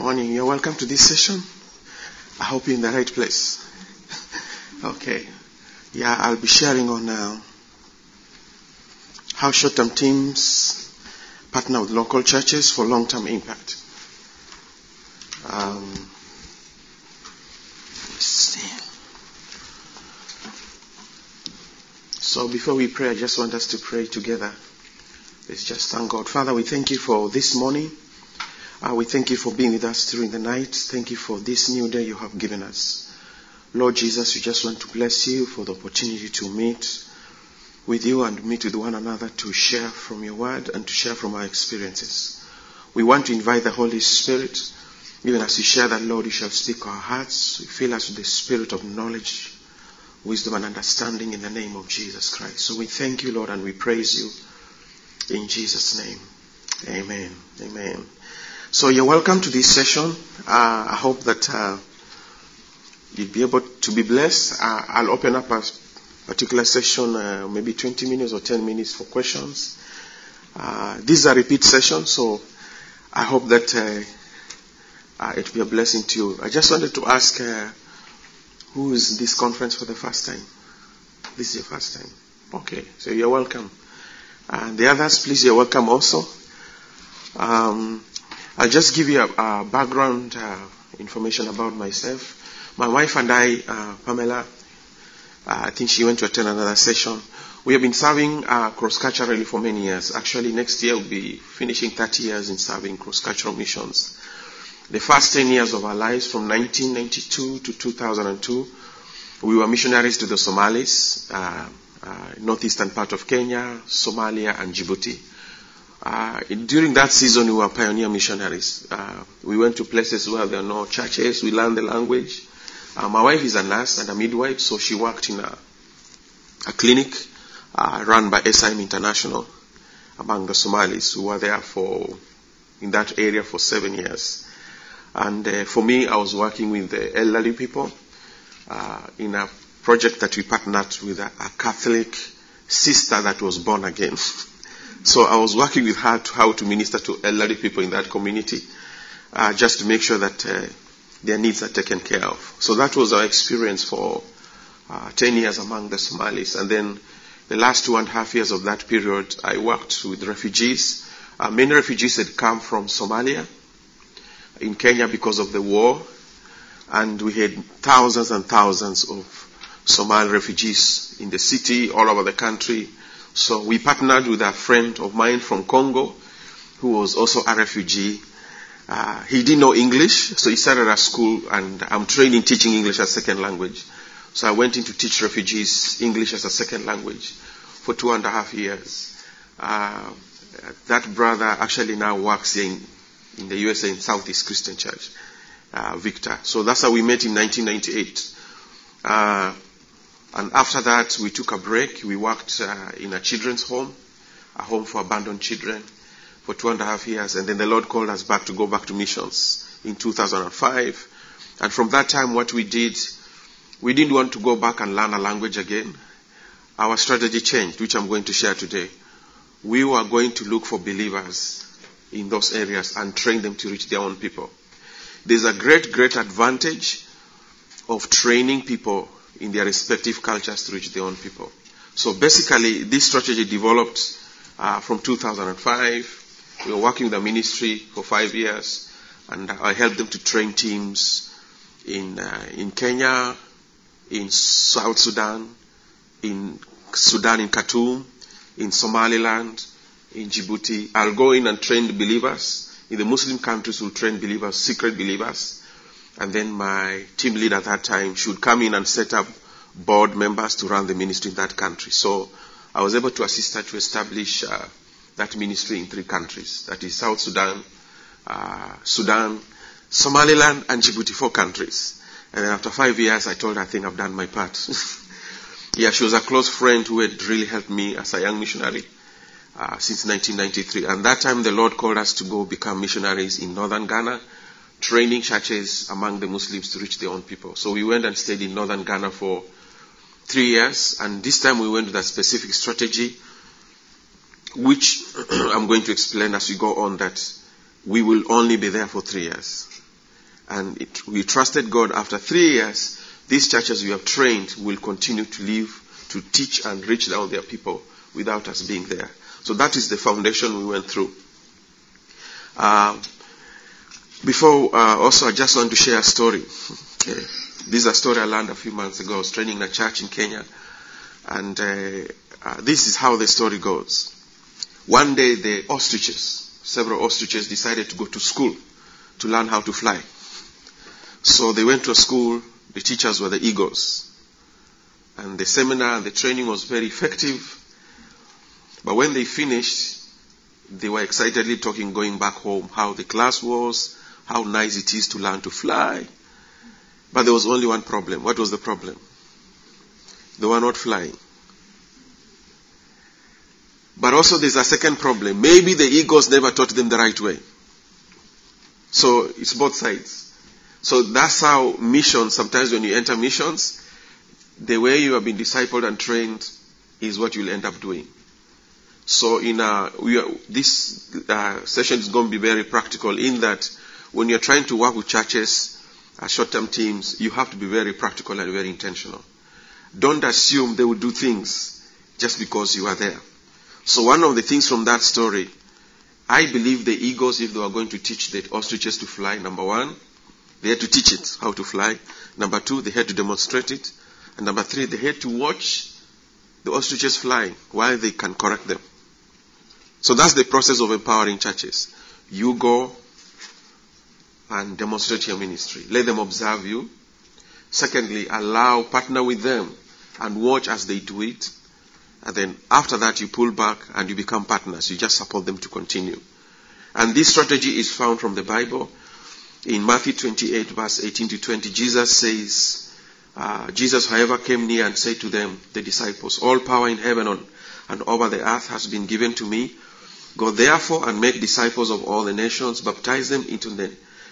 Morning. You're welcome to this session. I hope you're in the right place. okay. Yeah, I'll be sharing on uh, how short-term teams partner with local churches for long-term impact. Um. So before we pray, I just want us to pray together. Let's just thank God. Father, we thank you for this morning. Uh, we thank you for being with us during the night. Thank you for this new day you have given us. Lord Jesus, we just want to bless you for the opportunity to meet with you and meet with one another to share from your word and to share from our experiences. We want to invite the Holy Spirit, even as we share that, Lord, you shall speak our hearts. Fill us with the spirit of knowledge, wisdom, and understanding in the name of Jesus Christ. So we thank you, Lord, and we praise you in Jesus' name. Amen. Amen. So you're welcome to this session. Uh, I hope that uh, you'll be able to be blessed. Uh, I'll open up a particular session, uh, maybe 20 minutes or 10 minutes for questions. Uh, this is a repeat session, so I hope that uh, it will be a blessing to you. I just wanted to ask who is this conference for the first time? This is your first time. Okay, so you're welcome. And the others, please, you're welcome also. Um, I'll just give you a, a background uh, information about myself. My wife and I, uh, Pamela, uh, I think she went to attend another session. We have been serving uh, cross-culturally for many years. Actually, next year we'll be finishing 30 years in serving cross-cultural missions. The first 10 years of our lives, from 1992 to 2002, we were missionaries to the Somalis, uh, uh, northeastern part of Kenya, Somalia, and Djibouti. Uh, during that season, we were pioneer missionaries. Uh, we went to places where there are no churches. We learned the language. Uh, my wife is a nurse and a midwife, so she worked in a, a clinic uh, run by SIM International among the Somalis who were there for in that area for seven years. And uh, for me, I was working with the elderly people in a project that we partnered with a, a Catholic sister that was born again. So I was working with her to how to minister to elderly people in that community, uh, just to make sure that uh, their needs are taken care of. So that was our experience for uh, 10 years among the Somalis. And then the last two and a half years of that period, I worked with refugees. Uh, many refugees had come from Somalia in Kenya because of the war. And we had thousands and thousands of Somali refugees in the city, all over the country. So we partnered with a friend of mine from Congo who was also a refugee. Uh, he didn't know English, so he started a school and I'm trained in teaching English as a second language. So I went in to teach refugees English as a second language for two and a half years. Uh, that brother actually now works in, in the USA in Southeast Christian Church, uh, Victor. So that's how we met in 1998. And after that, we took a break. We worked uh, in a children's home, a home for abandoned children, for two and a half years. And then the Lord called us back to go back to missions in 2005. And from that time, what we did, we didn't want to go back and learn a language again. Our strategy changed, which I'm going to share today. We were going to look for believers in those areas and train them to reach their own people. There's a great, great advantage of training people in their respective cultures to reach their own people. So basically, this strategy developed uh, from 2005. We were working with the ministry for five years, and I helped them to train teams in uh, in Kenya, in South Sudan, in Sudan in Khartoum, in Somaliland, in Djibouti. I'll go in and train the believers. In the Muslim countries, we'll train believers, secret believers and then my team leader at that time should come in and set up board members to run the ministry in that country. So I was able to assist her to establish uh, that ministry in three countries. That is South Sudan, uh, Sudan, Somaliland, and Djibouti, four countries. And then after five years, I told her, I think I've done my part. yeah, she was a close friend who had really helped me as a young missionary uh, since 1993. And that time, the Lord called us to go become missionaries in northern Ghana training churches among the Muslims to reach their own people. So we went and stayed in northern Ghana for three years, and this time we went with a specific strategy, which I'm going to explain as we go on that we will only be there for three years. And it, we trusted God. After three years, these churches we have trained will continue to live, to teach and reach down their people without us being there. So that is the foundation we went through. Uh, before, uh, also, I just want to share a story. This is a story I learned a few months ago. I was training in a church in Kenya, and uh, uh, this is how the story goes. One day, the ostriches, several ostriches, decided to go to school to learn how to fly. So they went to a school. The teachers were the eagles, and the seminar the training was very effective. But when they finished, they were excitedly talking going back home how the class was, how nice it is to learn to fly. But there was only one problem. What was the problem? They were not flying. But also there's a second problem. Maybe the eagles never taught them the right way. So it's both sides. So that's how missions, sometimes when you enter missions, the way you have been discipled and trained is what you'll end up doing. So in a, are, this uh, session is going to be very practical in that when you're trying to work with churches, uh, short-term teams, you have to be very practical and very intentional. Don't assume they will do things just because you are there. So one of the things from that story, I believe the eagles, if they were going to teach the ostriches to fly, number one, they had to teach it how to fly. Number two, they had to demonstrate it. And number three, they had to watch the ostriches flying while they can correct them. So that's the process of empowering churches. You go and demonstrate your ministry. Let them observe you. Secondly, allow, partner with them and watch as they do it. And then after that, you pull back and you become partners. You just support them to continue. And this strategy is found from the Bible. In Matthew 28, verse 18 to 20, Jesus says, uh, Jesus, however, came near and said to them, the disciples, All power in heaven and over the earth has been given to me. Go therefore and make disciples of all the nations, baptize them into the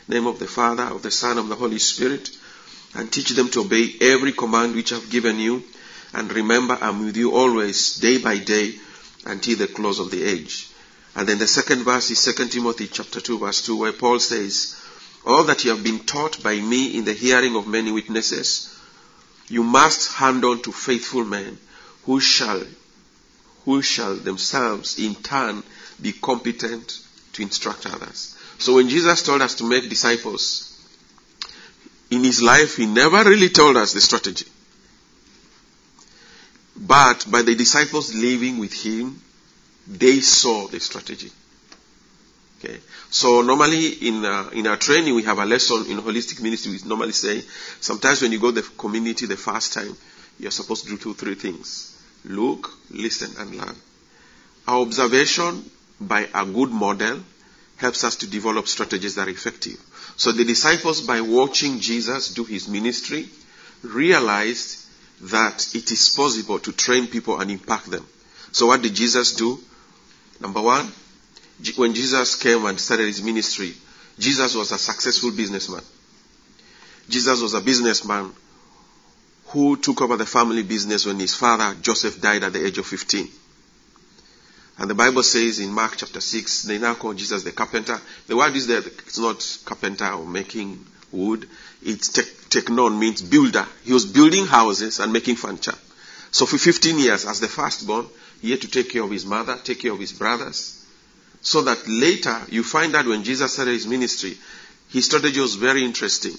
name of the Father, of the Son, of the Holy Spirit, and teach them to obey every command which I've given you. And remember, I'm with you always, day by day, until the close of the age. And then the second verse is 2 Timothy chapter 2 verse 2 where Paul says, All that you have been taught by me in the hearing of many witnesses, you must hand on to faithful men who shall, who shall themselves in turn be competent to instruct others. So when Jesus told us to make disciples, in his life he never really told us the strategy. But by the disciples living with him, they saw the strategy. Okay. So normally in uh, in our training we have a lesson in holistic ministry. We normally say sometimes when you go to the community the first time, you're supposed to do two three things: look, listen, and learn. Our observation by a good model helps us to develop strategies that are effective. So the disciples, by watching Jesus do his ministry, realized that it is possible to train people and impact them. So what did Jesus do? Number one, when Jesus came and started his ministry, Jesus was a successful businessman. Jesus was a businessman who took over the family business when his father, Joseph, died at the age of 15. And the Bible says in Mark chapter 6, they now call Jesus the carpenter. The word is there, it's not carpenter or making wood. It's te- tekton means builder. He was building houses and making furniture. So for 15 years, as the firstborn, he had to take care of his mother, take care of his brothers. So that later, you find that when Jesus started his ministry, his strategy was very interesting.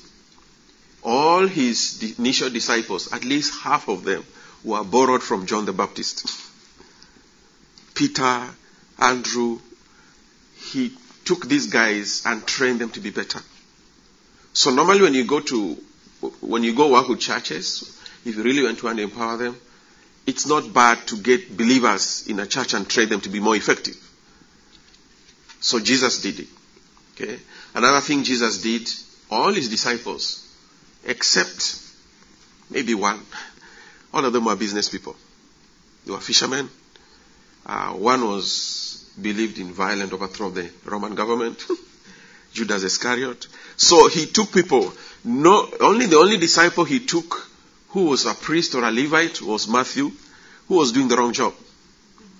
All his initial disciples, at least half of them, were borrowed from John the Baptist. Peter, Andrew, he took these guys and trained them to be better. So normally when you go to, when you go work with churches, if you really want to empower them, it's not bad to get believers in a church and train them to be more effective. So Jesus did it. Okay. Another thing Jesus did, all his disciples, except maybe one, all of them were business people. They were fishermen. Uh, one was believed in violent overthrow of the Roman government. Judas Iscariot. So he took people. No, only the only disciple he took who was a priest or a Levite was Matthew, who was doing the wrong job.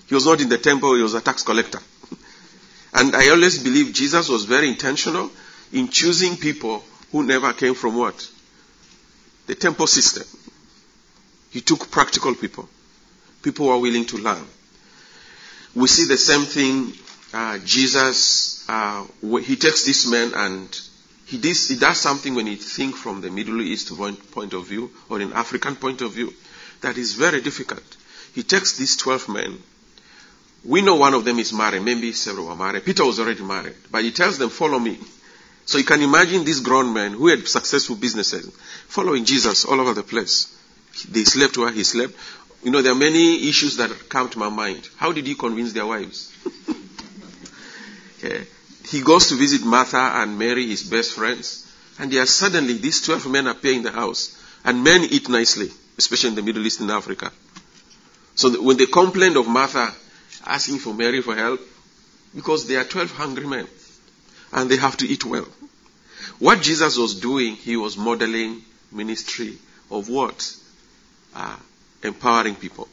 He was not in the temple, he was a tax collector. and I always believe Jesus was very intentional in choosing people who never came from what? The temple system. He took practical people, people who are willing to learn. We see the same thing. Uh, Jesus, uh, he takes this man and he, does, he does something when he think from the Middle East point of view or an African point of view that is very difficult. He takes these 12 men. We know one of them is married, maybe several were married. Peter was already married, but he tells them, follow me. So you can imagine these grown men who had successful businesses following Jesus all over the place. They slept where he slept. You know, there are many issues that come to my mind. How did he convince their wives? okay. He goes to visit Martha and Mary, his best friends, and there suddenly these 12 men appear in the house. And men eat nicely, especially in the Middle East and Africa. So when they complained of Martha asking for Mary for help, because they are 12 hungry men and they have to eat well. What Jesus was doing, he was modeling ministry of what? Uh, empowering people.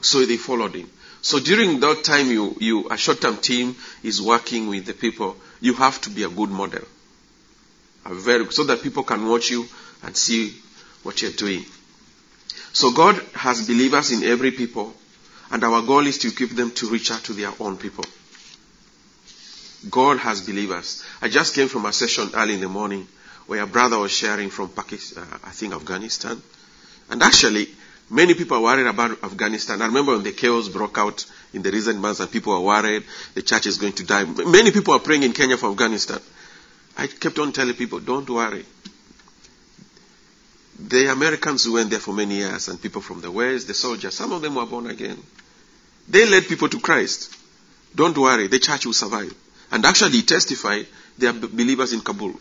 So they followed him. So during that time, you, you, a short-term team is working with the people. You have to be a good model, a very, so that people can watch you and see what you're doing. So God has believers in every people, and our goal is to equip them to reach out to their own people. God has believers. I just came from a session early in the morning where a brother was sharing from Pakistan, uh, I think Afghanistan. And actually, many people are worried about Afghanistan. I remember when the chaos broke out in the recent months and people were worried the church is going to die. Many people are praying in Kenya for Afghanistan. I kept on telling people, don't worry. The Americans who went there for many years and people from the West, the soldiers, some of them were born again. They led people to Christ. Don't worry, the church will survive. And actually testified they are believers in Kabul.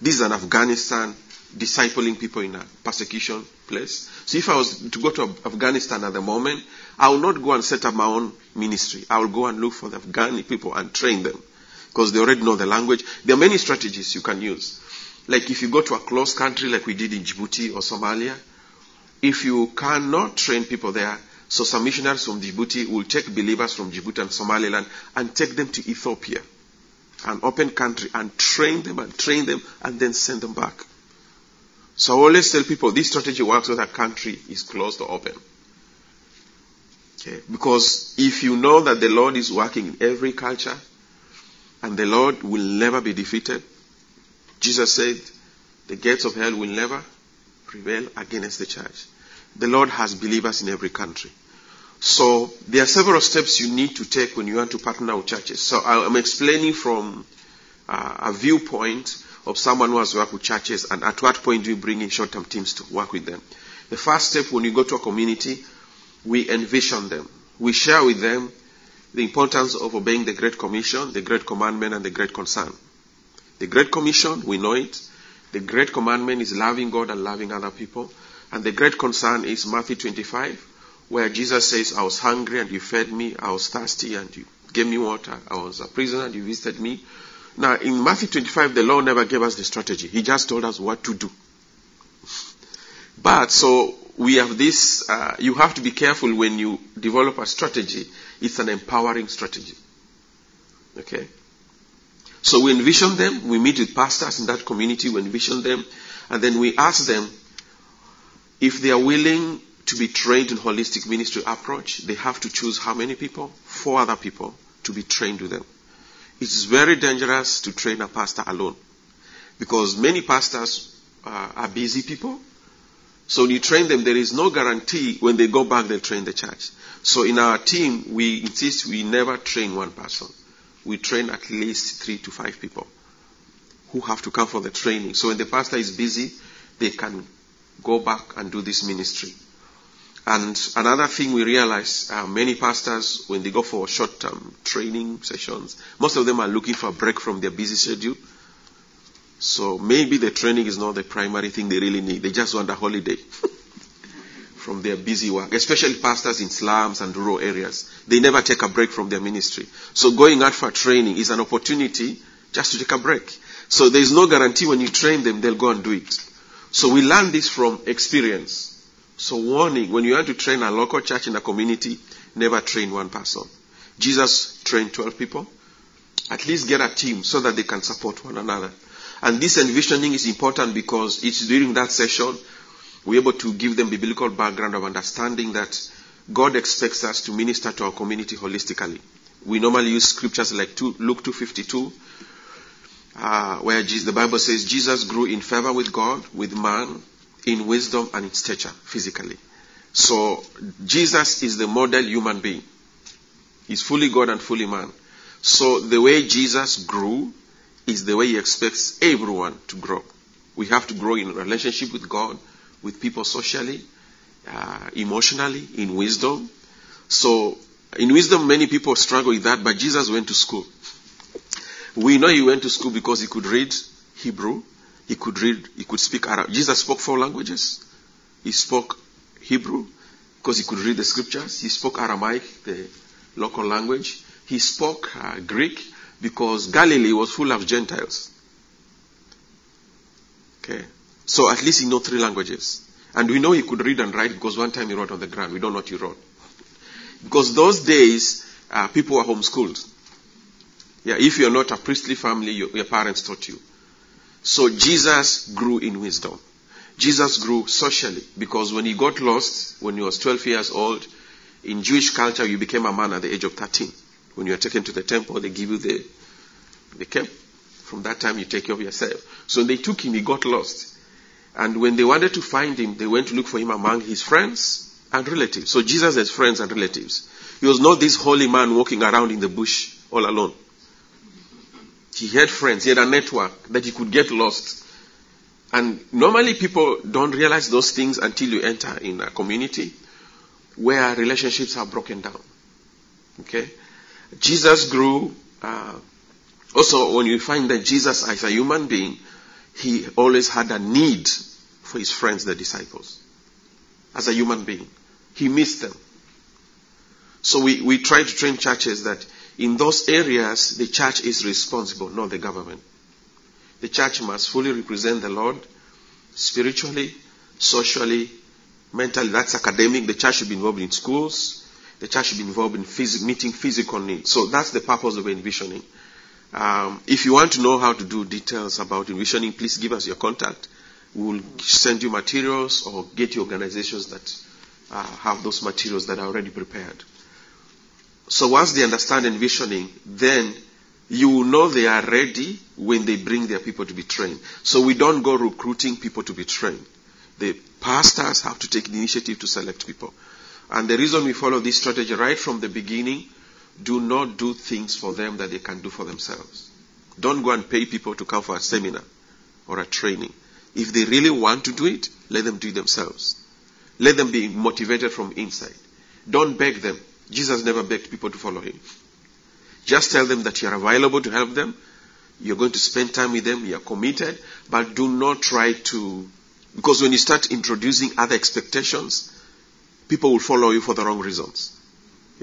This is an Afghanistan discipling people in a persecution place. So if I was to go to Afghanistan at the moment, I will not go and set up my own ministry. I will go and look for the Afghani people and train them because they already know the language. There are many strategies you can use. Like if you go to a close country like we did in Djibouti or Somalia, if you cannot train people there, so some missionaries from Djibouti will take believers from Djibouti and Somaliland and take them to Ethiopia, an open country, and train them and train them and then send them back. So I always tell people this strategy works whether a country is closed or open. Okay? Because if you know that the Lord is working in every culture and the Lord will never be defeated, Jesus said, the gates of hell will never prevail against the church. The Lord has believers in every country. So there are several steps you need to take when you want to partner with churches. So I'm explaining from uh, a viewpoint of someone who has worked with churches and at what point do you bring in short-term teams to work with them. The first step when you go to a community, we envision them. We share with them the importance of obeying the Great Commission, the Great Commandment, and the Great Concern. The Great Commission, we know it. The Great Commandment is loving God and loving other people. And the Great Concern is Matthew 25, where Jesus says, I was hungry and you fed me, I was thirsty and you gave me water, I was a prisoner and you visited me. Now, in Matthew 25, the Lord never gave us the strategy. He just told us what to do. But, so, we have this, uh, you have to be careful when you develop a strategy. It's an empowering strategy. Okay? So we envision them, we meet with pastors in that community, we envision them, and then we ask them if they are willing to be trained in holistic ministry approach, they have to choose how many people? Four other people to be trained with them. It's very dangerous to train a pastor alone because many pastors uh, are busy people. So when you train them, there is no guarantee when they go back they'll train the church. So in our team, we insist we never train one person. We train at least three to five people who have to come for the training. So when the pastor is busy, they can go back and do this ministry. And another thing we realize, uh, many pastors, when they go for short-term training sessions, most of them are looking for a break from their busy schedule. So maybe the training is not the primary thing they really need. They just want a holiday from their busy work, especially pastors in slums and rural areas. They never take a break from their ministry. So going out for training is an opportunity just to take a break. So there is no guarantee when you train them, they'll go and do it. So we learn this from experience. So warning, when you want to train a local church in a community, never train one person. Jesus trained 12 people. At least get a team so that they can support one another. And this envisioning is important because it's during that session we're able to give them biblical background of understanding that God expects us to minister to our community holistically. We normally use scriptures like two, Luke 252, uh, where Jesus, the Bible says Jesus grew in favor with God, with man, in wisdom and in stature, physically. So Jesus is the model human being. He's fully God and fully man. So the way Jesus grew is the way he expects everyone to grow. We have to grow in relationship with God, with people socially, uh, emotionally, in wisdom. So in wisdom, many people struggle with that, but Jesus went to school. We know he went to school because he could read Hebrew, he could read, he could speak Arabic. Jesus spoke four languages. He spoke Hebrew because he could read the scriptures. He spoke Aramaic, the local language. He spoke uh, Greek because Galilee was full of Gentiles. Okay. So at least he knew three languages. And we know he could read and write because one time he wrote on the ground. We don't know what he wrote. Because those days, uh, people were homeschooled. Yeah, if you're not a priestly family, your, your parents taught you. So Jesus grew in wisdom. Jesus grew socially because when he got lost, when he was 12 years old, in Jewish culture, you became a man at the age of 13. When you are taken to the temple, they give you the, the cape. From that time, you take care of yourself. So they took him, he got lost. And when they wanted to find him, they went to look for him among his friends and relatives. So Jesus has friends and relatives. He was not this holy man walking around in the bush all alone. He had friends, he had a network that he could get lost. And normally people don't realize those things until you enter in a community where relationships are broken down. Okay? Jesus grew, uh, also when you find that Jesus as a human being, he always had a need for his friends, the disciples. As a human being. He missed them. So we, we try to train churches that in those areas, the church is responsible, not the government. The church must fully represent the Lord spiritually, socially, mentally. That's academic. The church should be involved in schools. The church should be involved in phys- meeting physical needs. So that's the purpose of envisioning. Um, if you want to know how to do details about envisioning, please give us your contact. We will send you materials or get you organizations that uh, have those materials that are already prepared. So once they understand envisioning, then you will know they are ready when they bring their people to be trained. So we don't go recruiting people to be trained. The pastors have to take the initiative to select people. And the reason we follow this strategy right from the beginning, do not do things for them that they can do for themselves. Don't go and pay people to come for a seminar or a training. If they really want to do it, let them do it themselves. Let them be motivated from inside. Don't beg them. Jesus never begged people to follow him. Just tell them that you are available to help them. You're going to spend time with them. You are committed. But do not try to, because when you start introducing other expectations, people will follow you for the wrong reasons.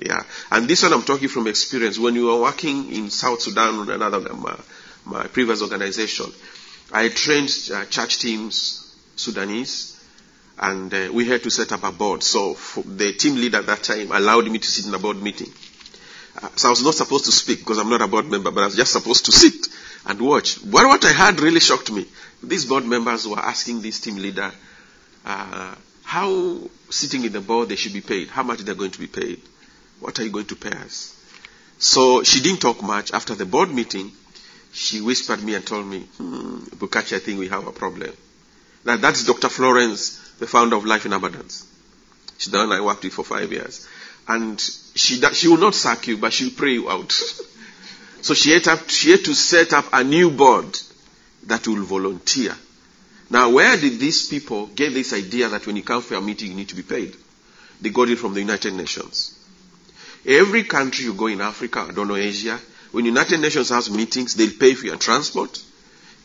Yeah. And this one I'm talking from experience. When you were working in South Sudan with another, my, my previous organization, I trained uh, church teams, Sudanese, and uh, we had to set up a board. So the team leader at that time allowed me to sit in a board meeting. Uh, so I was not supposed to speak because I'm not a board member, but I was just supposed to sit and watch. But what I heard really shocked me. These board members were asking this team leader uh, how sitting in the board they should be paid, how much they're going to be paid, what are you going to pay us. So she didn't talk much. After the board meeting, she whispered me and told me, hmm, Bukachi, I think we have a problem. Now that's Dr. Florence the founder of Life in Abundance. She's the one I worked with for five years. And she, she will not sack you, but she'll pray you out. so she had, she had to set up a new board that will volunteer. Now, where did these people get this idea that when you come for a meeting, you need to be paid? They got it from the United Nations. Every country you go in Africa, I don't know Asia, when the United Nations has meetings, they'll pay for your transport,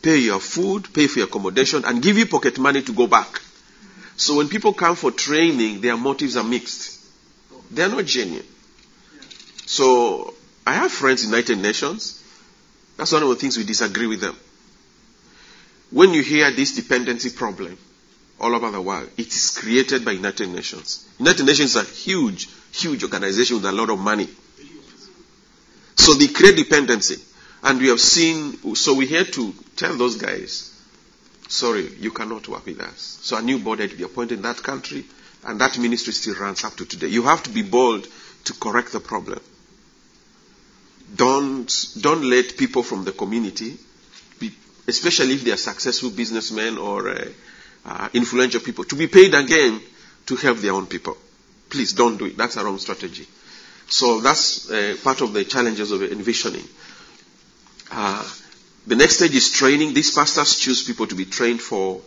pay your food, pay for your accommodation, and give you pocket money to go back. So when people come for training, their motives are mixed. They are not genuine. So I have friends in United Nations. That's one of the things we disagree with them. When you hear this dependency problem all over the world, it is created by United Nations. United Nations is a huge, huge organization with a lot of money. So they create dependency. And we have seen, so we had to tell those guys, sorry, you cannot work with us. So a new board had to be appointed in that country, and that ministry still runs up to today. You have to be bold to correct the problem. Don't, don't let people from the community, be, especially if they are successful businessmen or uh, uh, influential people, to be paid again to help their own people. Please don't do it. That's a wrong strategy. So that's uh, part of the challenges of envisioning. Uh, the next stage is training. These pastors choose people to be trained for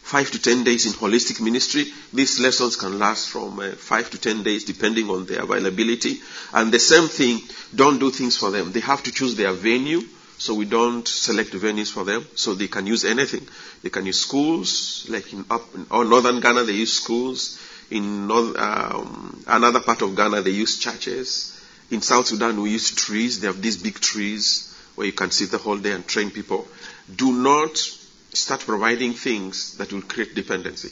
five to ten days in holistic ministry. These lessons can last from uh, five to ten days depending on their availability. And the same thing, don't do things for them. They have to choose their venue. So we don't select venues for them. So they can use anything. They can use schools, like in up in northern Ghana, they use schools. In north, um, another part of Ghana, they use churches. In South Sudan, we use trees. They have these big trees where you can sit the whole day and train people. Do not start providing things that will create dependency.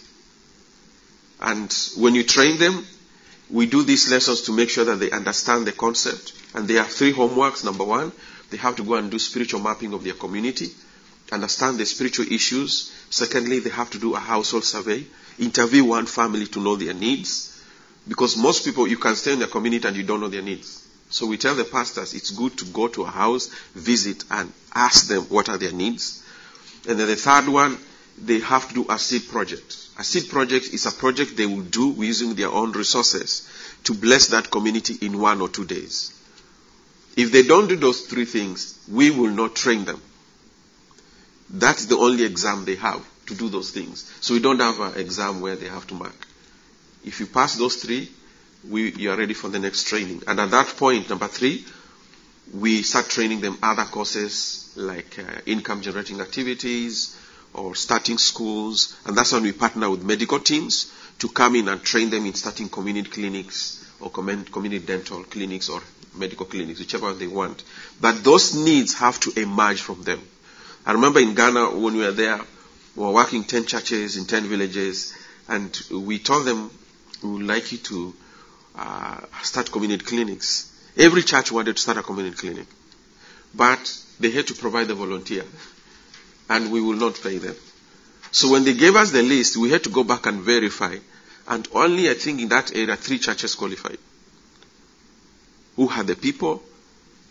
And when you train them, we do these lessons to make sure that they understand the concept. And they have three homeworks. Number one, they have to go and do spiritual mapping of their community, understand the spiritual issues. Secondly, they have to do a household survey, interview one family to know their needs. Because most people, you can stay in the community and you don't know their needs. So we tell the pastors it's good to go to a house, visit, and ask them what are their needs. And then the third one, they have to do a seed project. A seed project is a project they will do using their own resources to bless that community in one or two days. If they don't do those three things, we will not train them. That's the only exam they have to do those things. So we don't have an exam where they have to mark. If you pass those three, we, you are ready for the next training. And at that point, number three, we start training them other courses like uh, income generating activities or starting schools. And that's when we partner with medical teams to come in and train them in starting community clinics or community dental clinics or medical clinics, whichever they want. But those needs have to emerge from them. I remember in Ghana when we were there, we were working 10 churches in 10 villages, and we told them we would like you to uh, start community clinics. Every church wanted to start a community clinic, but they had to provide the volunteer, and we will not pay them. So when they gave us the list, we had to go back and verify, and only I think in that area three churches qualified, who had the people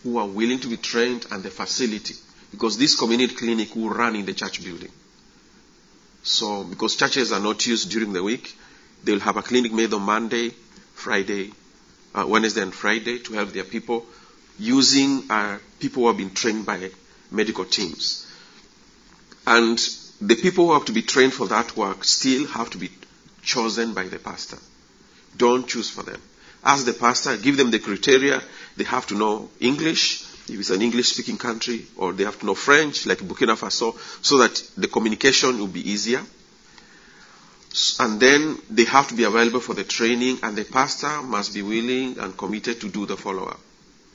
who are willing to be trained and the facility, because this community clinic will run in the church building. So because churches are not used during the week, they'll have a clinic made on Monday, Friday, uh, Wednesday and Friday to help their people using uh, people who have been trained by medical teams. And the people who have to be trained for that work still have to be chosen by the pastor. Don't choose for them. Ask the pastor, give them the criteria. They have to know English, if it's an English speaking country, or they have to know French, like Burkina Faso, so that the communication will be easier. And then they have to be available for the training, and the pastor must be willing and committed to do the follow up.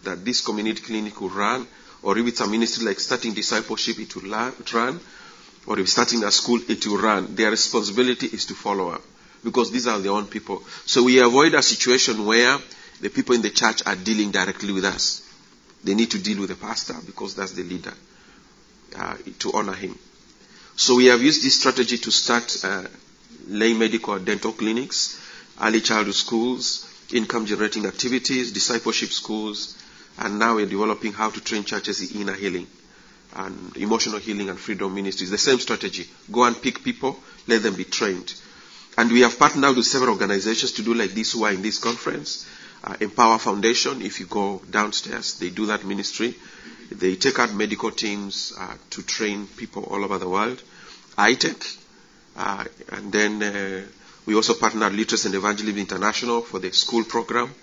That this community clinic will run, or if it's a ministry like starting discipleship, it will run, or if starting a school, it will run. Their responsibility is to follow up, because these are their own people. So we avoid a situation where the people in the church are dealing directly with us. They need to deal with the pastor because that's the leader, uh, to honor him. So we have used this strategy to start uh, lay medical or dental clinics, early childhood schools, income generating activities, discipleship schools, and now we're developing how to train churches in inner healing and emotional healing and freedom ministries. The same strategy. Go and pick people, let them be trained. And we have partnered with several organizations to do like this who are in this conference. Uh, Empower Foundation, if you go downstairs, they do that ministry. They take out medical teams uh, to train people all over the world. ITEC, uh, and then uh, we also partnered Literacy and Evangelism International for the school program.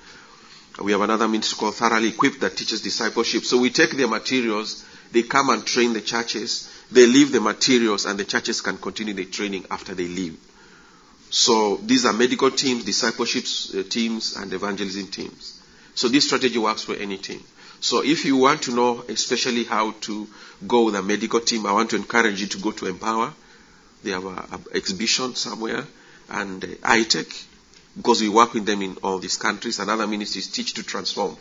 We have another ministry called Thoroughly Equipped that teaches discipleship. So we take their materials, they come and train the churches, they leave the materials, and the churches can continue the training after they leave. So these are medical teams, discipleship uh, teams, and evangelism teams. So this strategy works for any team. So if you want to know especially how to go with a medical team, I want to encourage you to go to Empower. They have an exhibition somewhere, and uh, ITEC, because we work with them in all these countries, and other ministries teach to transform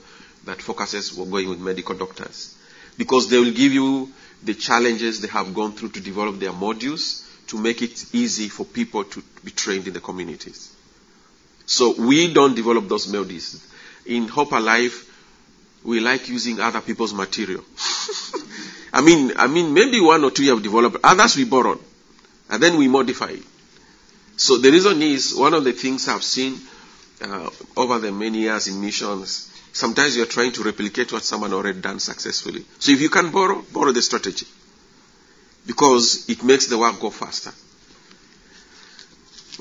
that focuses on going with medical doctors. because they will give you the challenges they have gone through to develop their modules to make it easy for people to be trained in the communities. So we don't develop those modules. In Hope Alive, we like using other people's material. I mean, I mean, maybe one or two have developed. Others we borrowed, and then we modify it. So the reason is one of the things I've seen uh, over the many years in missions. Sometimes you're trying to replicate what someone already done successfully. So if you can borrow, borrow the strategy because it makes the work go faster.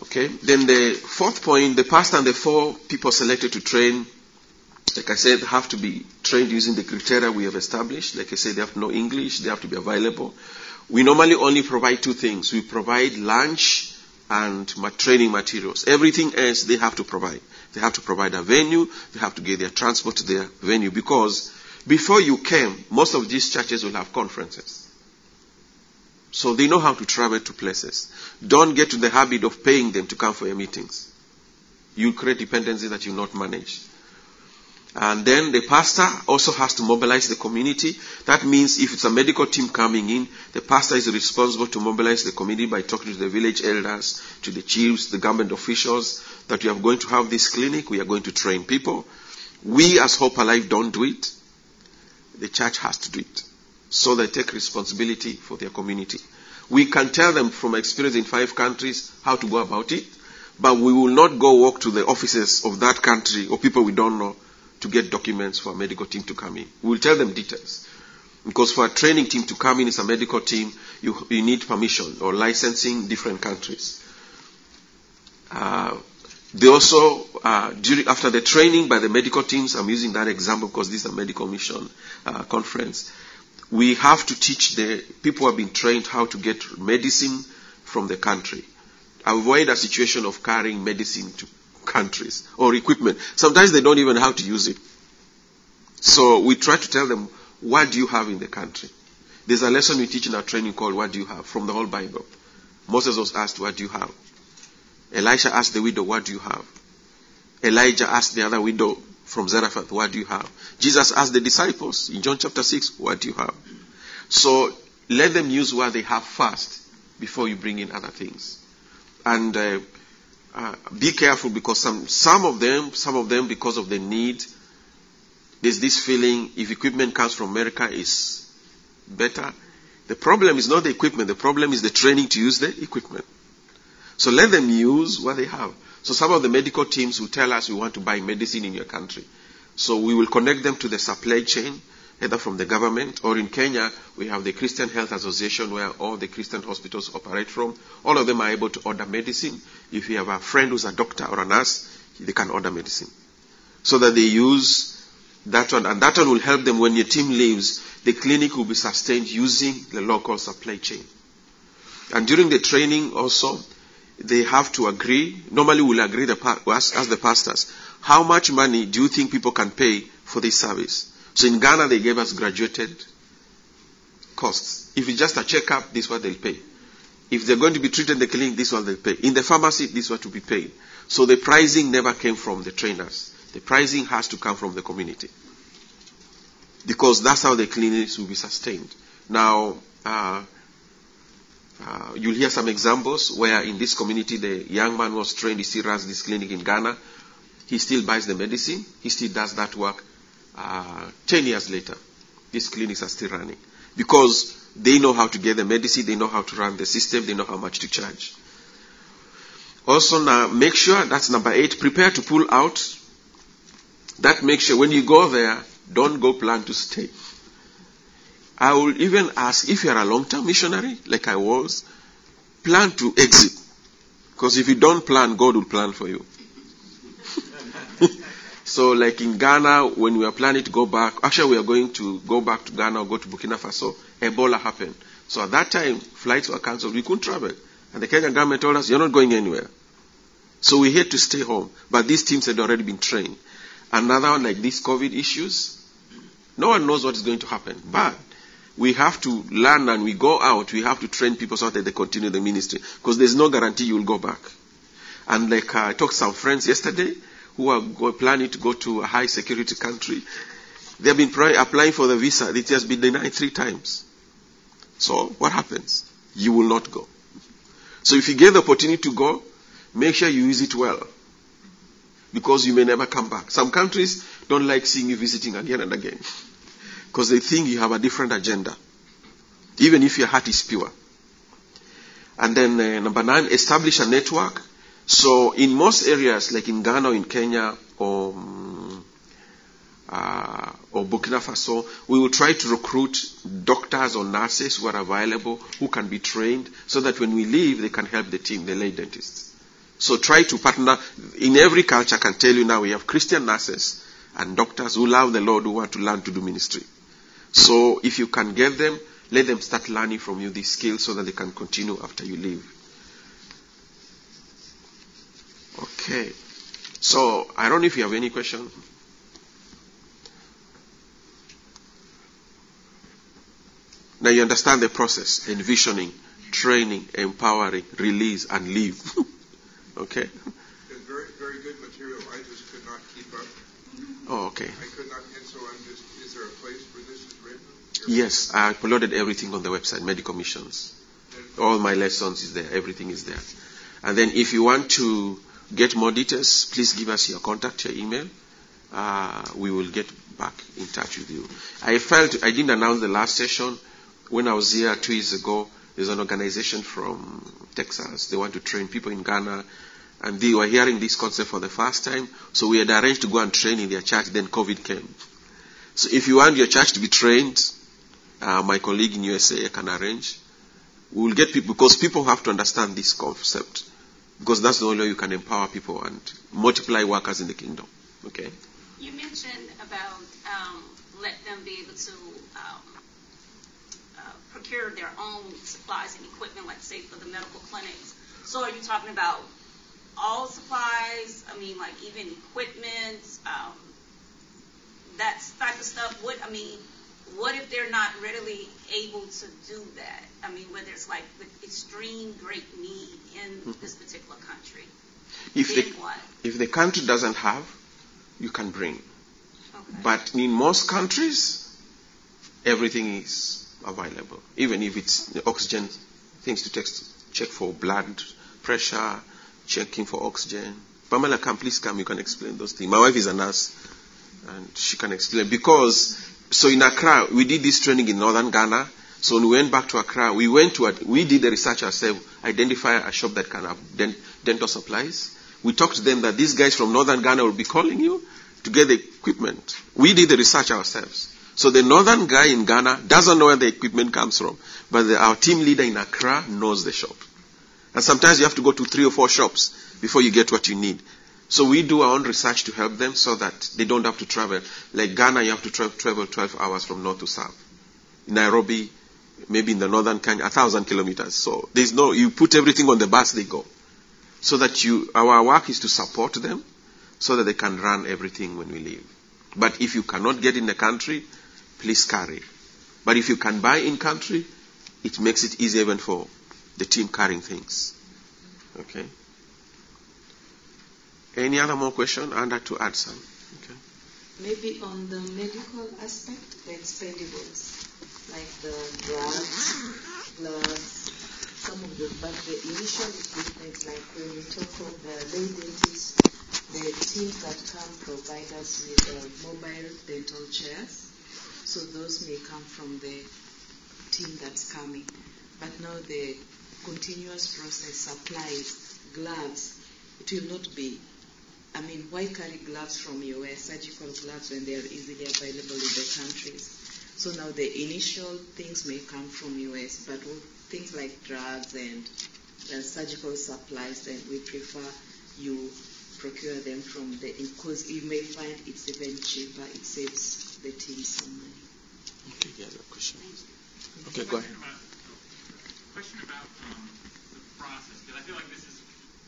Okay. Then the fourth point: the pastor and the four people selected to train like I said, have to be trained using the criteria we have established. Like I said, they have to know English, they have to be available. We normally only provide two things. We provide lunch and training materials. Everything else they have to provide. They have to provide a venue, they have to get their transport to their venue because before you came, most of these churches will have conferences. So they know how to travel to places. Don't get to the habit of paying them to come for your meetings. You create dependencies that you not manage. And then the pastor also has to mobilize the community. That means if it's a medical team coming in, the pastor is responsible to mobilize the community by talking to the village elders, to the chiefs, the government officials, that we are going to have this clinic, we are going to train people. We as Hope Alive don't do it. The church has to do it. So they take responsibility for their community. We can tell them from experience in five countries how to go about it, but we will not go walk to the offices of that country or people we don't know to get documents for a medical team to come in. We'll tell them details. Because for a training team to come in as a medical team, you, you need permission or licensing different countries. Uh, they also, uh, during, after the training by the medical teams, I'm using that example because this is a medical mission uh, conference, we have to teach the people who have been trained how to get medicine from the country. Avoid a situation of carrying medicine to countries or equipment. Sometimes they don't even know how to use it. So we try to tell them, what do you have in the country? There's a lesson we teach in our training called What Do You Have? from the whole Bible. Moses was asked, What do you have? Elisha asked the widow, What do you have? Elijah asked the other widow from Zarephath, What do you have? Jesus asked the disciples in John chapter 6, What do you have? So let them use what they have first before you bring in other things. And uh, uh, be careful because some, some of them, some of them because of the need, there's this feeling if equipment comes from America is better. The problem is not the equipment, the problem is the training to use the equipment. So let them use what they have. So some of the medical teams will tell us we want to buy medicine in your country. So we will connect them to the supply chain either from the government or in Kenya, we have the Christian Health Association where all the Christian hospitals operate from. All of them are able to order medicine. If you have a friend who's a doctor or a nurse, they can order medicine. So that they use that one, and that one will help them when your team leaves, the clinic will be sustained using the local supply chain. And during the training also, they have to agree, normally we'll agree the, as, as the pastors, how much money do you think people can pay for this service? So in Ghana, they gave us graduated costs. If it's just a checkup, this is what they'll pay. If they're going to be treated in the clinic, this is what they'll pay. In the pharmacy, this is what to be paid. So the pricing never came from the trainers. The pricing has to come from the community. Because that's how the clinics will be sustained. Now, uh, uh, you'll hear some examples where in this community the young man was trained, he still runs this clinic in Ghana. He still buys the medicine, he still does that work uh, 10 years later, these clinics are still running because they know how to get the medicine, they know how to run the system, they know how much to charge. Also, now make sure that's number eight. Prepare to pull out. That makes sure when you go there, don't go plan to stay. I will even ask if you are a long-term missionary, like I was, plan to exit. Because if you don't plan, God will plan for you. So, like in Ghana, when we are planning to go back, actually, we are going to go back to Ghana or go to Burkina Faso, Ebola happened. So, at that time, flights were cancelled. We couldn't travel. And the Kenyan government told us, You're not going anywhere. So, we had to stay home. But these teams had already been trained. Another one, like these COVID issues, no one knows what is going to happen. But we have to learn and we go out, we have to train people so that they continue the ministry. Because there's no guarantee you will go back. And like I talked to some friends yesterday, who are planning to go to a high security country, They have been applying for the visa. It has been denied three times. So what happens? You will not go. So if you get the opportunity to go, make sure you use it well. Because you may never come back. Some countries don't like seeing you visiting again and again. Because they think you have a different agenda. Even if your heart is pure. And then uh, number nine, establish a network. So in most areas, like in Ghana in Kenya or um, uh, or Burkina Faso, we will try to recruit doctors or nurses who are available, who can be trained, so that when we leave, they can help the team, the lay dentists. So try to partner. In every culture, I can tell you now, we have Christian nurses and doctors who love the Lord, who want to learn to do ministry. So if you can get them, let them start learning from you these skills so that they can continue after you leave. Okay. So I don't know if you have any question. Now you understand the process envisioning, training, empowering, release, and leave. okay? Very, very good material. I just could not keep up. Oh, okay. I could not, and so I'm just, is there a place where this is written? Yes, I uploaded everything on the website, Medical Missions. All my lessons is there, everything is there. And then if you want to get more details, please give us your contact, your email. Uh, we will get back in touch with you. I felt I didn't announce the last session when I was here two years ago, there's an organization from Texas. They want to train people in Ghana. And they were hearing this concept for the first time. So we had arranged to go and train in their church. Then COVID came. So if you want your church to be trained, uh, my colleague in USA can arrange. We will get people because people have to understand this concept because that's the only way you can empower people and multiply workers in the kingdom. Okay. You mentioned about um, let them be able to um, procure their own supplies and equipment, like say for the medical clinics. So are you talking about all supplies? I mean, like even equipment, um, that type of stuff. What I mean, what if they're not readily able to do that? I mean, whether it's like extreme great need in mm-hmm. this particular country. If then the, what? if the country doesn't have, you can bring. Okay. But in most countries, everything is available, even if it's oxygen, things to text, check for blood pressure, checking for oxygen. Pamela, come, please come, you can explain those things. My wife is a nurse, and she can explain. Because, so in Accra, we did this training in northern Ghana. So when we went back to Accra, we went to, we did the research ourselves, identify a shop that can have dent, dental supplies. We talked to them that these guys from northern Ghana will be calling you to get the equipment. We did the research ourselves. So the northern guy in Ghana doesn't know where the equipment comes from, but the, our team leader in Accra knows the shop. And sometimes you have to go to three or four shops before you get what you need. So we do our own research to help them so that they don't have to travel. Like Ghana, you have to tra- travel 12 hours from north to south. Nairobi, maybe in the northern Kenya, a thousand kilometers. So there's no, you put everything on the bus, they go. So that you, our work is to support them so that they can run everything when we leave. But if you cannot get in the country, please carry. But if you can buy in country, it makes it easy even for the team carrying things. Okay? Any other more question? I'd like to add some. Okay. Maybe on the medical aspect, the expendables, like the drugs, gloves, some of the, but the initial equipment, like when we talk of the lay dentists, the teams that come provide us with uh, mobile dental chairs so those may come from the team that's coming. But now the continuous process supplies, gloves, it will not be. I mean, why carry gloves from US, surgical gloves, when they are easily available in the countries? So now the initial things may come from US, but things like drugs and the surgical supplies, then we prefer you procure them from the, because you may find it's even cheaper, it saves the team some money. Okay, yeah, that question. Okay, go ahead. Question about um, the process, because I feel like this is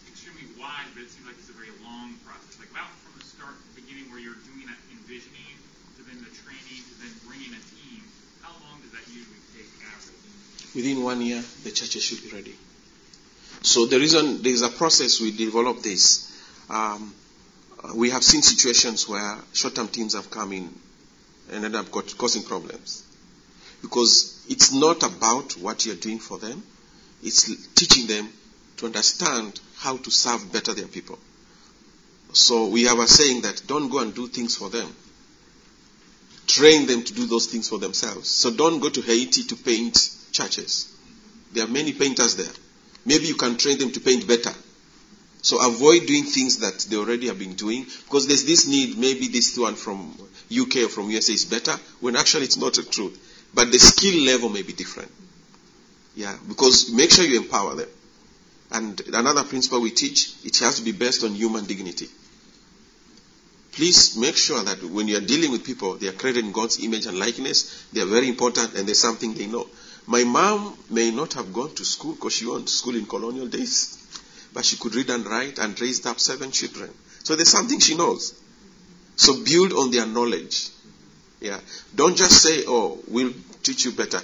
extremely wide, but it seems like it's a very long process. Like about from the start, the beginning, where you're doing that envisioning, to then the training, to then bringing a team. How long does that usually take average? Within one year, the churches should be ready. So the reason there is a process we develop this. Um, we have seen situations where short-term teams have come in and end up got- causing problems. Because it's not about what you're doing for them, it's teaching them to understand how to serve better their people. So we have a saying that don't go and do things for them. Train them to do those things for themselves. So don't go to Haiti to paint churches. There are many painters there. Maybe you can train them to paint better. So avoid doing things that they already have been doing because there's this need, maybe this one from UK or from USA is better, when actually it's not the truth. But the skill level may be different. Yeah, because make sure you empower them. And another principle we teach, it has to be based on human dignity. Please make sure that when you are dealing with people, they are created in God's image and likeness. They are very important and there's something they know. My mom may not have gone to school because she went to school in colonial days, but she could read and write and raised up seven children. So there's something she knows. So build on their knowledge. Yeah. Don't just say, oh, we'll teach you better.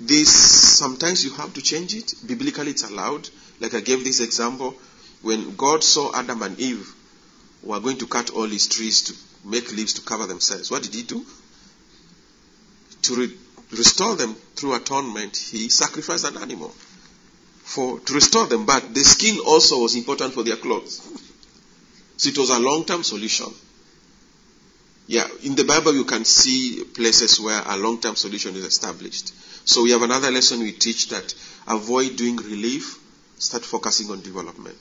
This, sometimes you have to change it. Biblically, it's allowed. Like I gave this example. When God saw Adam and Eve were going to cut all these trees to make leaves to cover themselves, what did he do? To re- restore them through atonement, he sacrificed an animal for to restore them. But the skin also was important for their clothes. So it was a long-term solution. Yeah, in the Bible you can see places where a long-term solution is established. So we have another lesson we teach that avoid doing relief, start focusing on development.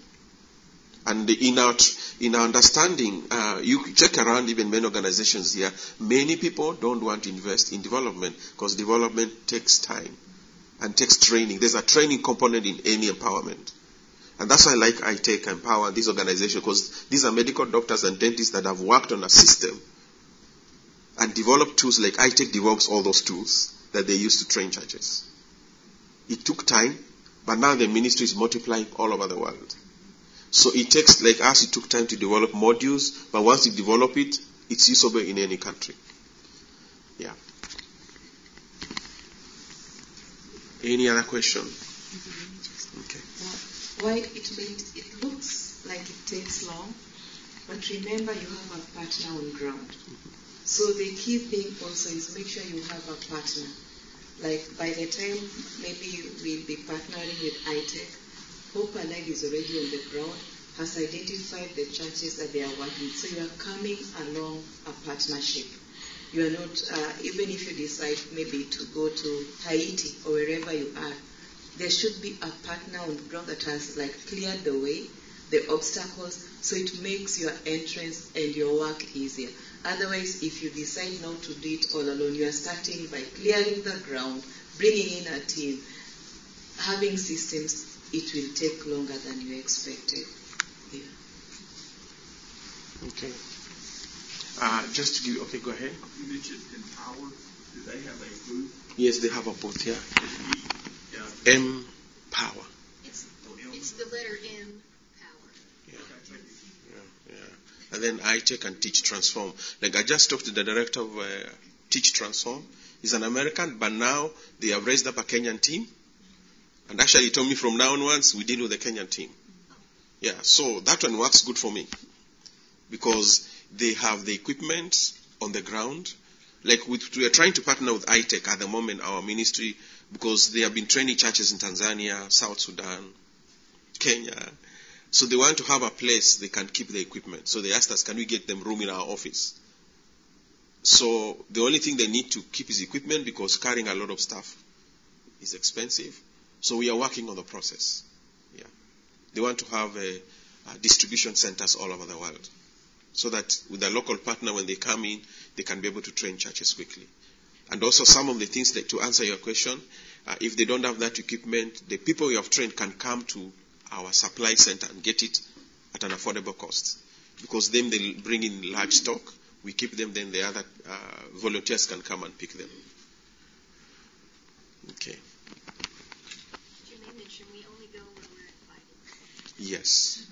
And in our in our understanding, uh, you check around even many organizations here. Many people don't want to invest in development because development takes time and takes training. There's a training component in any empowerment. And that's why I like I take Empower this organization because these are medical doctors and dentists that have worked on a system and developed tools like ITEC develops all those tools that they use to train churches. It took time, but now the ministry is multiplying all over the world. So it takes, like us, it took time to develop modules, but once you develop it, it's usable in any country. Yeah. Any other question? Okay. Why it it looks like it takes long, but remember you have a partner on ground. So the key thing also is make sure you have a partner. Like by the time maybe we'll be partnering with ITEC, Hope Alive is already on the ground, has identified the churches that they are working. So you are coming along a partnership. You are not, uh, even if you decide maybe to go to Haiti or wherever you are, there should be a partner on the ground that has like cleared the way, the obstacles, so it makes your entrance and your work easier. Otherwise, if you decide not to do it all alone, you are starting by clearing the ground, bringing in a team, having systems. It will take longer than you expected. Yeah. Okay. Uh, just to give, okay, go ahead. You mentioned Empower. Do they have a booth? Yes, they have a booth here. Yeah. M Power. It's, it's the letter M, power. Yeah. Yeah. And then ITEC and teach transform. Like I just talked to the director of uh, Teach Transform. He's an American, but now they have raised up a Kenyan team. And actually, he told me from now onwards we deal with the Kenyan team. Yeah, so that one works good for me because they have the equipment on the ground. Like with, we are trying to partner with ITEC at the moment, our ministry, because they have been training churches in Tanzania, South Sudan, Kenya. So they want to have a place they can keep the equipment. So they asked us, can we get them room in our office? So the only thing they need to keep is equipment because carrying a lot of stuff is expensive. So we are working on the process. Yeah. They want to have a, a distribution centers all over the world. So that with a local partner, when they come in, they can be able to train churches quickly. And also some of the things that to answer your question, uh, if they don't have that equipment, the people you have trained can come to our supply center and get it at an affordable cost. Because then they bring in large stock, we keep them, then the other uh, volunteers can come and pick them. Okay. You may mention we only go when we're invited. Yes.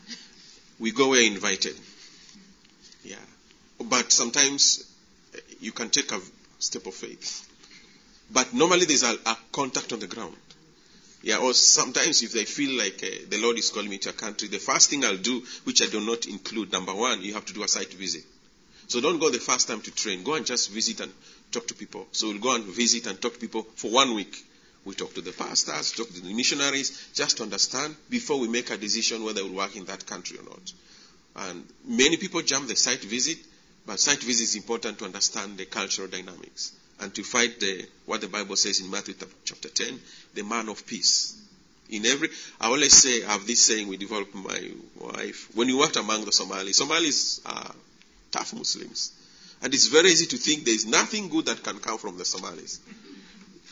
We go where invited. Yeah. But sometimes uh, you can take a step of faith. But normally there's a, a contact on the ground. Yeah, or sometimes if they feel like uh, the Lord is calling me to a country, the first thing I'll do, which I do not include, number one, you have to do a site visit. So don't go the first time to train. Go and just visit and talk to people. So we'll go and visit and talk to people for one week. We talk to the pastors, talk to the missionaries, just to understand before we make a decision whether we'll work in that country or not. And many people jump the site visit, but site visit is important to understand the cultural dynamics and to fight the, what the Bible says in Matthew chapter 10, the man of peace. In every, I always say, I have this saying we developed my wife. When you worked among the Somalis, Somalis are tough Muslims. And it's very easy to think there is nothing good that can come from the Somalis.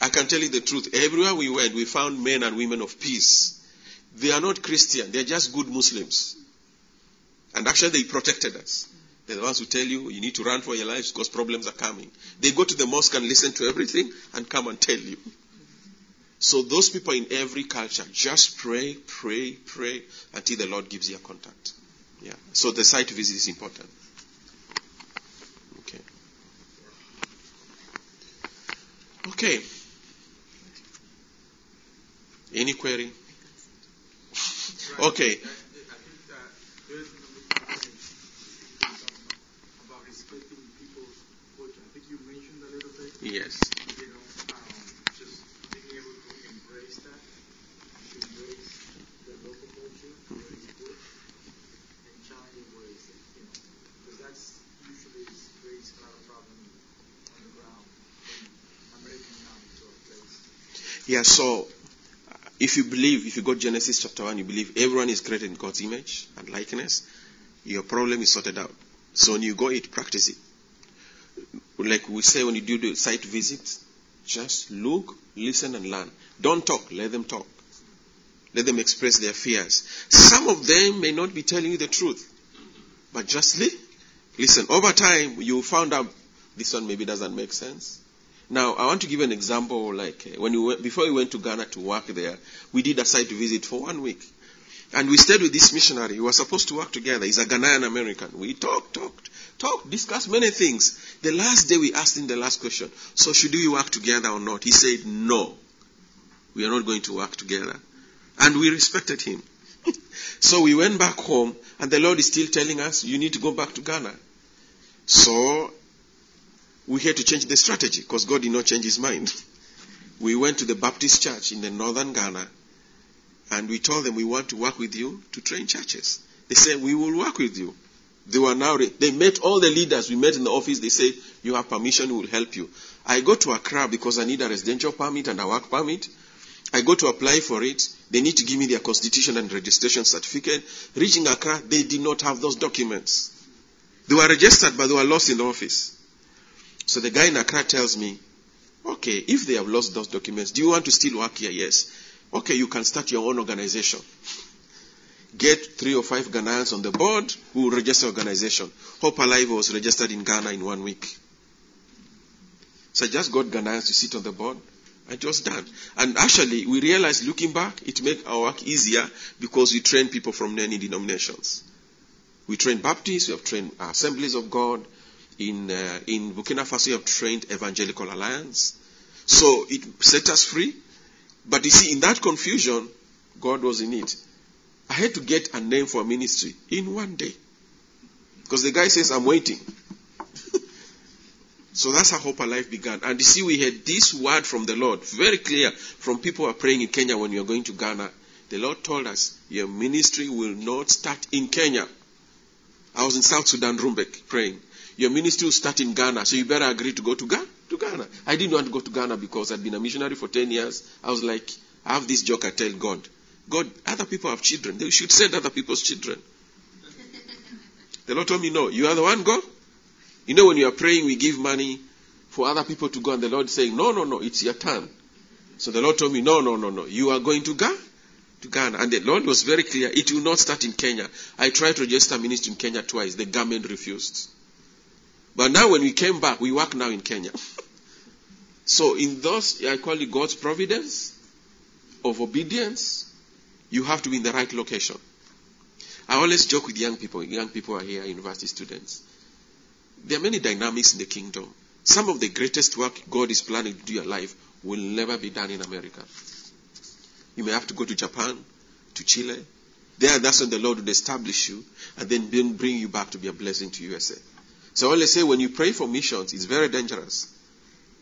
I can tell you the truth. Everywhere we went, we found men and women of peace. They are not Christian, they're just good Muslims. And actually, they protected us. They're the ones who tell you you need to run for your lives because problems are coming. They go to the mosque and listen to everything and come and tell you. So those people in every culture, just pray, pray, pray until the Lord gives you a contact. Yeah. So the site visit is important. Okay. Okay. Any query? Okay. about respecting people's culture. I think you mentioned a little bit, Yes. you know, um, just being able to embrace that, embrace the local good, you know. Yeah, so uh, if you believe, if you go Genesis chapter 1, you believe everyone is created in God's image and likeness, your problem is sorted out. So when you go it, practice it. Like we say when you do the site visit, just look, listen, and learn. Don't talk, let them talk. Let them express their fears. Some of them may not be telling you the truth, but just li- listen. Over time, you found out this one maybe doesn't make sense. Now, I want to give an example. Like uh, when we went, before we went to Ghana to work there, we did a site visit for one week, and we stayed with this missionary. We were supposed to work together. He's a Ghanaian American. We talked, talked, talked, discussed many things. The last day, we asked him the last question. So, should we work together or not? He said, "No, we are not going to work together," and we respected him. so we went back home, and the Lord is still telling us, "You need to go back to Ghana." So we had to change the strategy because God did not change his mind. We went to the Baptist church in the northern Ghana and we told them we want to work with you to train churches. They said we will work with you. They were now re- they met all the leaders we met in the office. They said you have permission, we will help you. I go to Accra because I need a residential permit and a work permit. I go to apply for it. They need to give me their constitution and registration certificate. Reaching Accra, they did not have those documents. They were registered, but they were lost in the office. So the guy in Accra tells me, okay, if they have lost those documents, do you want to still work here? Yes. Okay, you can start your own organization. Get three or five Ghanaians on the board who will register organization. Hope Alive was registered in Ghana in one week. So I just got Ghanaians to sit on the board. I just done. And actually, we realized looking back, it made our work easier because we train people from many denominations. We train Baptists, we have trained Assemblies of God. In, uh, in Burkina Faso, we have trained Evangelical Alliance. So it set us free. But you see, in that confusion, God was in it. I had to get a name for a ministry in one day. Because the guy says, I'm waiting. so that's how Hope Alive began. And you see, we had this word from the Lord, very clear, from people who are praying in Kenya when you're going to Ghana. The Lord told us, Your ministry will not start in Kenya. I was in South Sudan, Rumbek, praying. Your ministry will start in Ghana, so you better agree to go to Ghana. To Ghana. I didn't want to go to Ghana because I'd been a missionary for 10 years. I was like, I have this joke I tell God. God, other people have children. They should send other people's children. The Lord told me, no, you are the one, go. You know, when you are praying, we give money for other people to go, and the Lord saying, no, no, no, it's your turn. So the Lord told me, no, no, no, no, you are going to Ghana. To Ghana. And the Lord was very clear, it will not start in Kenya. I tried to register ministry in Kenya twice. The government refused. But now when we came back, we work now in Kenya. so in those, I call it God's providence of obedience, you have to be in the right location. I always joke with young people. Young people are here, university students. There are many dynamics in the kingdom. Some of the greatest work God is planning to do in your life will never be done in America. You may have to go to Japan, to Chile. There, that's when the Lord will establish you and then bring, bring you back to be a blessing to USA. So I say when you pray for missions, it's very dangerous.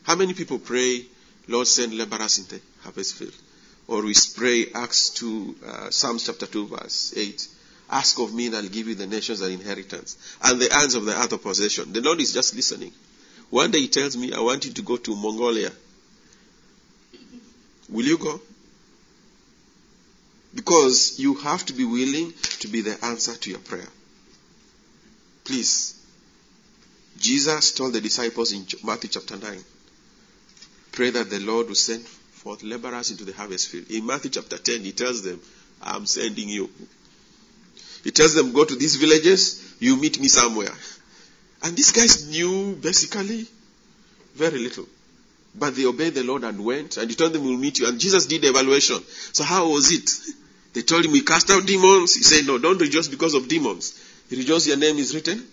How many people pray, Lord, send laborers into harvest field? Or we pray Acts 2, uh, Psalms chapter 2, verse 8. Ask of me and I'll give you the nations an inheritance and the ends of the earth of possession. The Lord is just listening. One day He tells me, I want you to go to Mongolia. Will you go? Because you have to be willing to be the answer to your prayer. Please. Jesus told the disciples in Matthew chapter 9, pray that the Lord will send forth laborers into the harvest field. In Matthew chapter 10, he tells them, I'm sending you. He tells them, go to these villages, you meet me somewhere. And these guys knew basically very little. But they obeyed the Lord and went, and he told them, We'll meet you. And Jesus did the evaluation. So, how was it? They told him, We cast out demons. He said, No, don't rejoice because of demons. Rejoice, your name is written.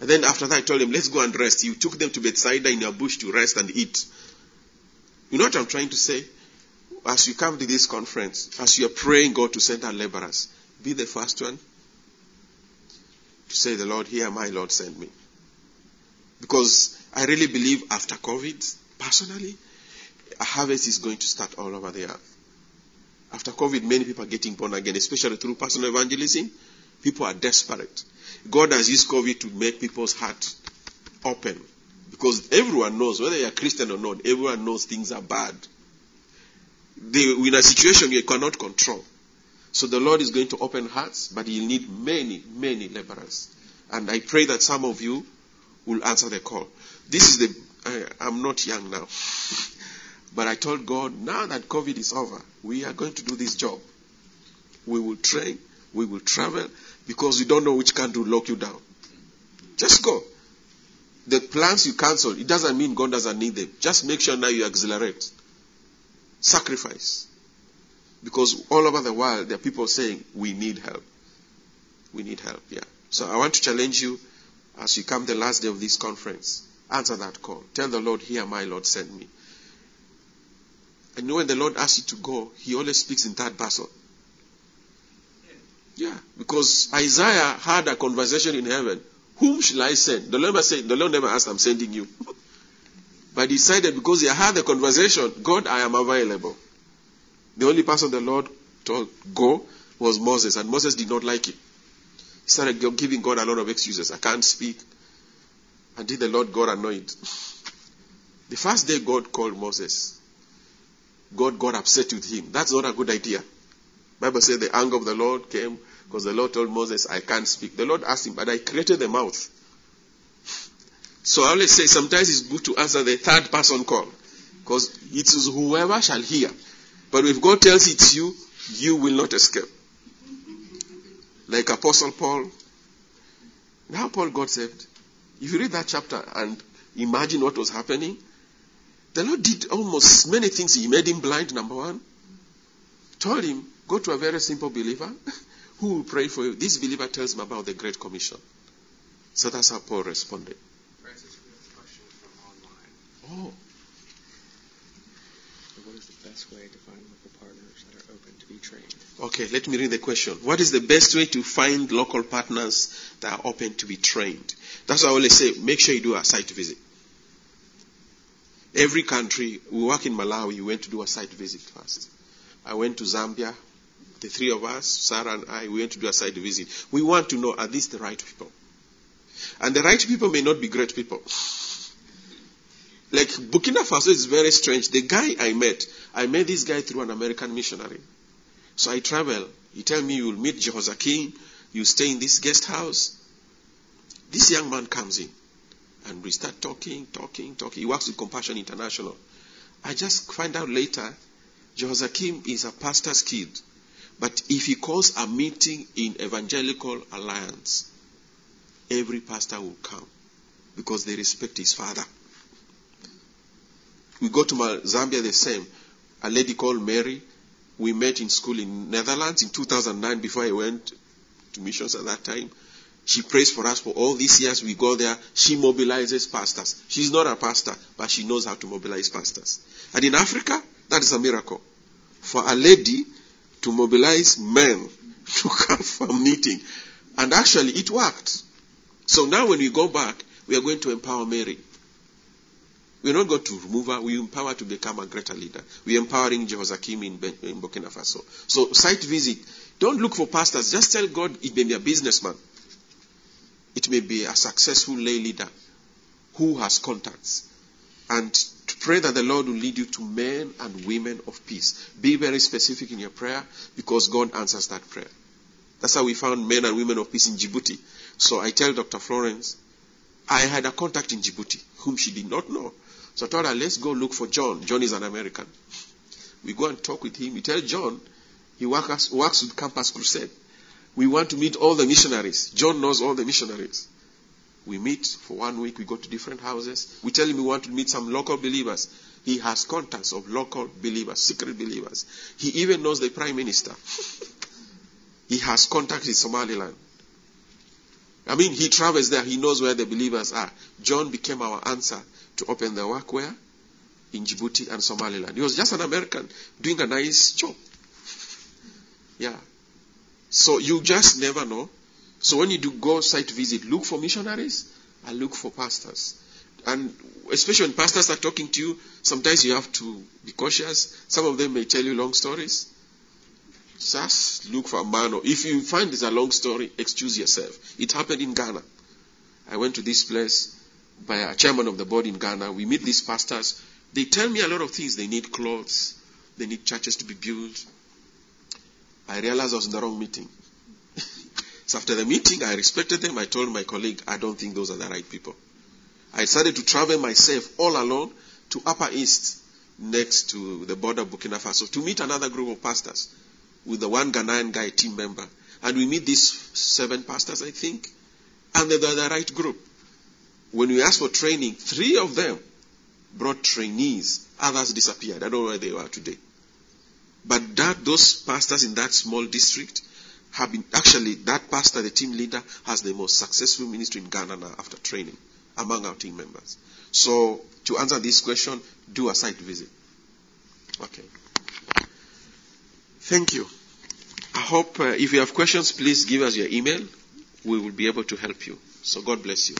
And then after that, I told him, Let's go and rest. You took them to Bethsaida in a bush to rest and eat. You know what I'm trying to say? As you come to this conference, as you are praying God to send out laborers, be the first one to say, The Lord, here my Lord, send me. Because I really believe after COVID, personally, a harvest is going to start all over the earth. After COVID, many people are getting born again, especially through personal evangelism. People are desperate. God has used COVID to make people's heart open. Because everyone knows, whether you're Christian or not, everyone knows things are bad. They, in a situation you cannot control. So the Lord is going to open hearts, but He'll need many, many laborers. And I pray that some of you will answer the call. This is the, I, I'm not young now. But I told God, now that COVID is over, we are going to do this job. We will train, we will travel, because you don't know which country will lock you down. Just go. The plans you cancel, it doesn't mean God doesn't need them. Just make sure now you accelerate. Sacrifice. Because all over the world, there are people saying, we need help. We need help, yeah. So I want to challenge you as you come the last day of this conference. Answer that call. Tell the Lord, here my Lord, send me. And when the Lord asks you to go, He always speaks in third person. Yeah, because Isaiah had a conversation in heaven. Whom shall I send? The Lord never said, the Lord never asked, I'm sending you. but he decided because he had the conversation, God, I am available. The only person the Lord told go was Moses, and Moses did not like it. He started giving God a lot of excuses. I can't speak. Until the Lord got annoyed. The first day God called Moses, God got upset with him. That's not a good idea. Bible says the anger of the Lord came because the Lord told Moses, I can't speak. The Lord asked him, but I created the mouth. So I always say sometimes it's good to answer the third person call because it is whoever shall hear. But if God tells it's you, you will not escape. Like Apostle Paul. Now Paul got saved. If you read that chapter and imagine what was happening, the Lord did almost many things. He made him blind, number one. Told him, go to a very simple believer who will pray for you. This believer tells him about the Great Commission. So that's how Paul responded. Francis, we have a question from online. Oh, What is the best way to find local partners that are open to be trained? okay. Let me read the question. What is the best way to find local partners that are open to be trained? That's why I always say, make sure you do a site visit. Every country, we work in Malawi, we went to do a site visit first. I went to Zambia, the three of us, Sarah and I, we went to do a site visit. We want to know, are these the right people? And the right people may not be great people. Like Burkina Faso is very strange. The guy I met, I met this guy through an American missionary. So I travel. He tell me you will meet Jehoiakim, you stay in this guest house. This young man comes in and we start talking, talking, talking. He works with Compassion International. I just find out later Jehoiakim is a pastor's kid. But if he calls a meeting in Evangelical Alliance, every pastor will come because they respect his father. We go to Zambia the same. A lady called Mary, we met in school in Netherlands in 2009 before I went to missions at that time. She prays for us for all these years. We go there. She mobilizes pastors. She's not a pastor, but she knows how to mobilize pastors. And in Africa, that is a miracle. For a lady to mobilize men to come for meeting. And actually, it worked. So now when we go back, we are going to empower Mary. We're not going to remove her. We empower her to become a greater leader. We're empowering Jehoiakim in, in Burkina Faso. So site visit. Don't look for pastors. Just tell God it may be a businessman. It may be a successful lay leader who has contacts. And pray that the Lord will lead you to men and women of peace. Be very specific in your prayer because God answers that prayer. That's how we found men and women of peace in Djibouti. So I tell Dr. Florence, I had a contact in Djibouti whom she did not know. So I told her, let's go look for John. John is an American. We go and talk with him. We tell John, he works, works with Campus Crusade. We want to meet all the missionaries. John knows all the missionaries. We meet for one week. We go to different houses. We tell him we want to meet some local believers. He has contacts of local believers, secret believers. He even knows the prime minister. he has contacts in Somaliland. I mean, he travels there. He knows where the believers are. John became our answer to open the work where? In Djibouti and Somaliland. He was just an American doing a nice job. Yeah. So you just never know. So when you do go site visit, look for missionaries and look for pastors. And especially when pastors are talking to you, sometimes you have to be cautious. Some of them may tell you long stories. Just look for a man. Or if you find it's a long story, excuse yourself. It happened in Ghana. I went to this place by a chairman of the board in Ghana. We meet these pastors. They tell me a lot of things. They need clothes. They need churches to be built. I realized I was in the wrong meeting. So after the meeting, I respected them. I told my colleague, I don't think those are the right people. I decided to travel myself all alone to Upper East, next to the border of Burkina Faso, to meet another group of pastors with the one Ghanaian guy team member. And we meet these seven pastors, I think, and they're the right group. When we asked for training, three of them brought trainees. Others disappeared. I don't know where they are today. But that those pastors in that small district have been actually that pastor, the team leader, has the most successful ministry in Ghana now after training among our team members. So to answer this question, do a site visit. Okay. Thank you. I hope uh, if you have questions, please give us your email. We will be able to help you. So God bless you.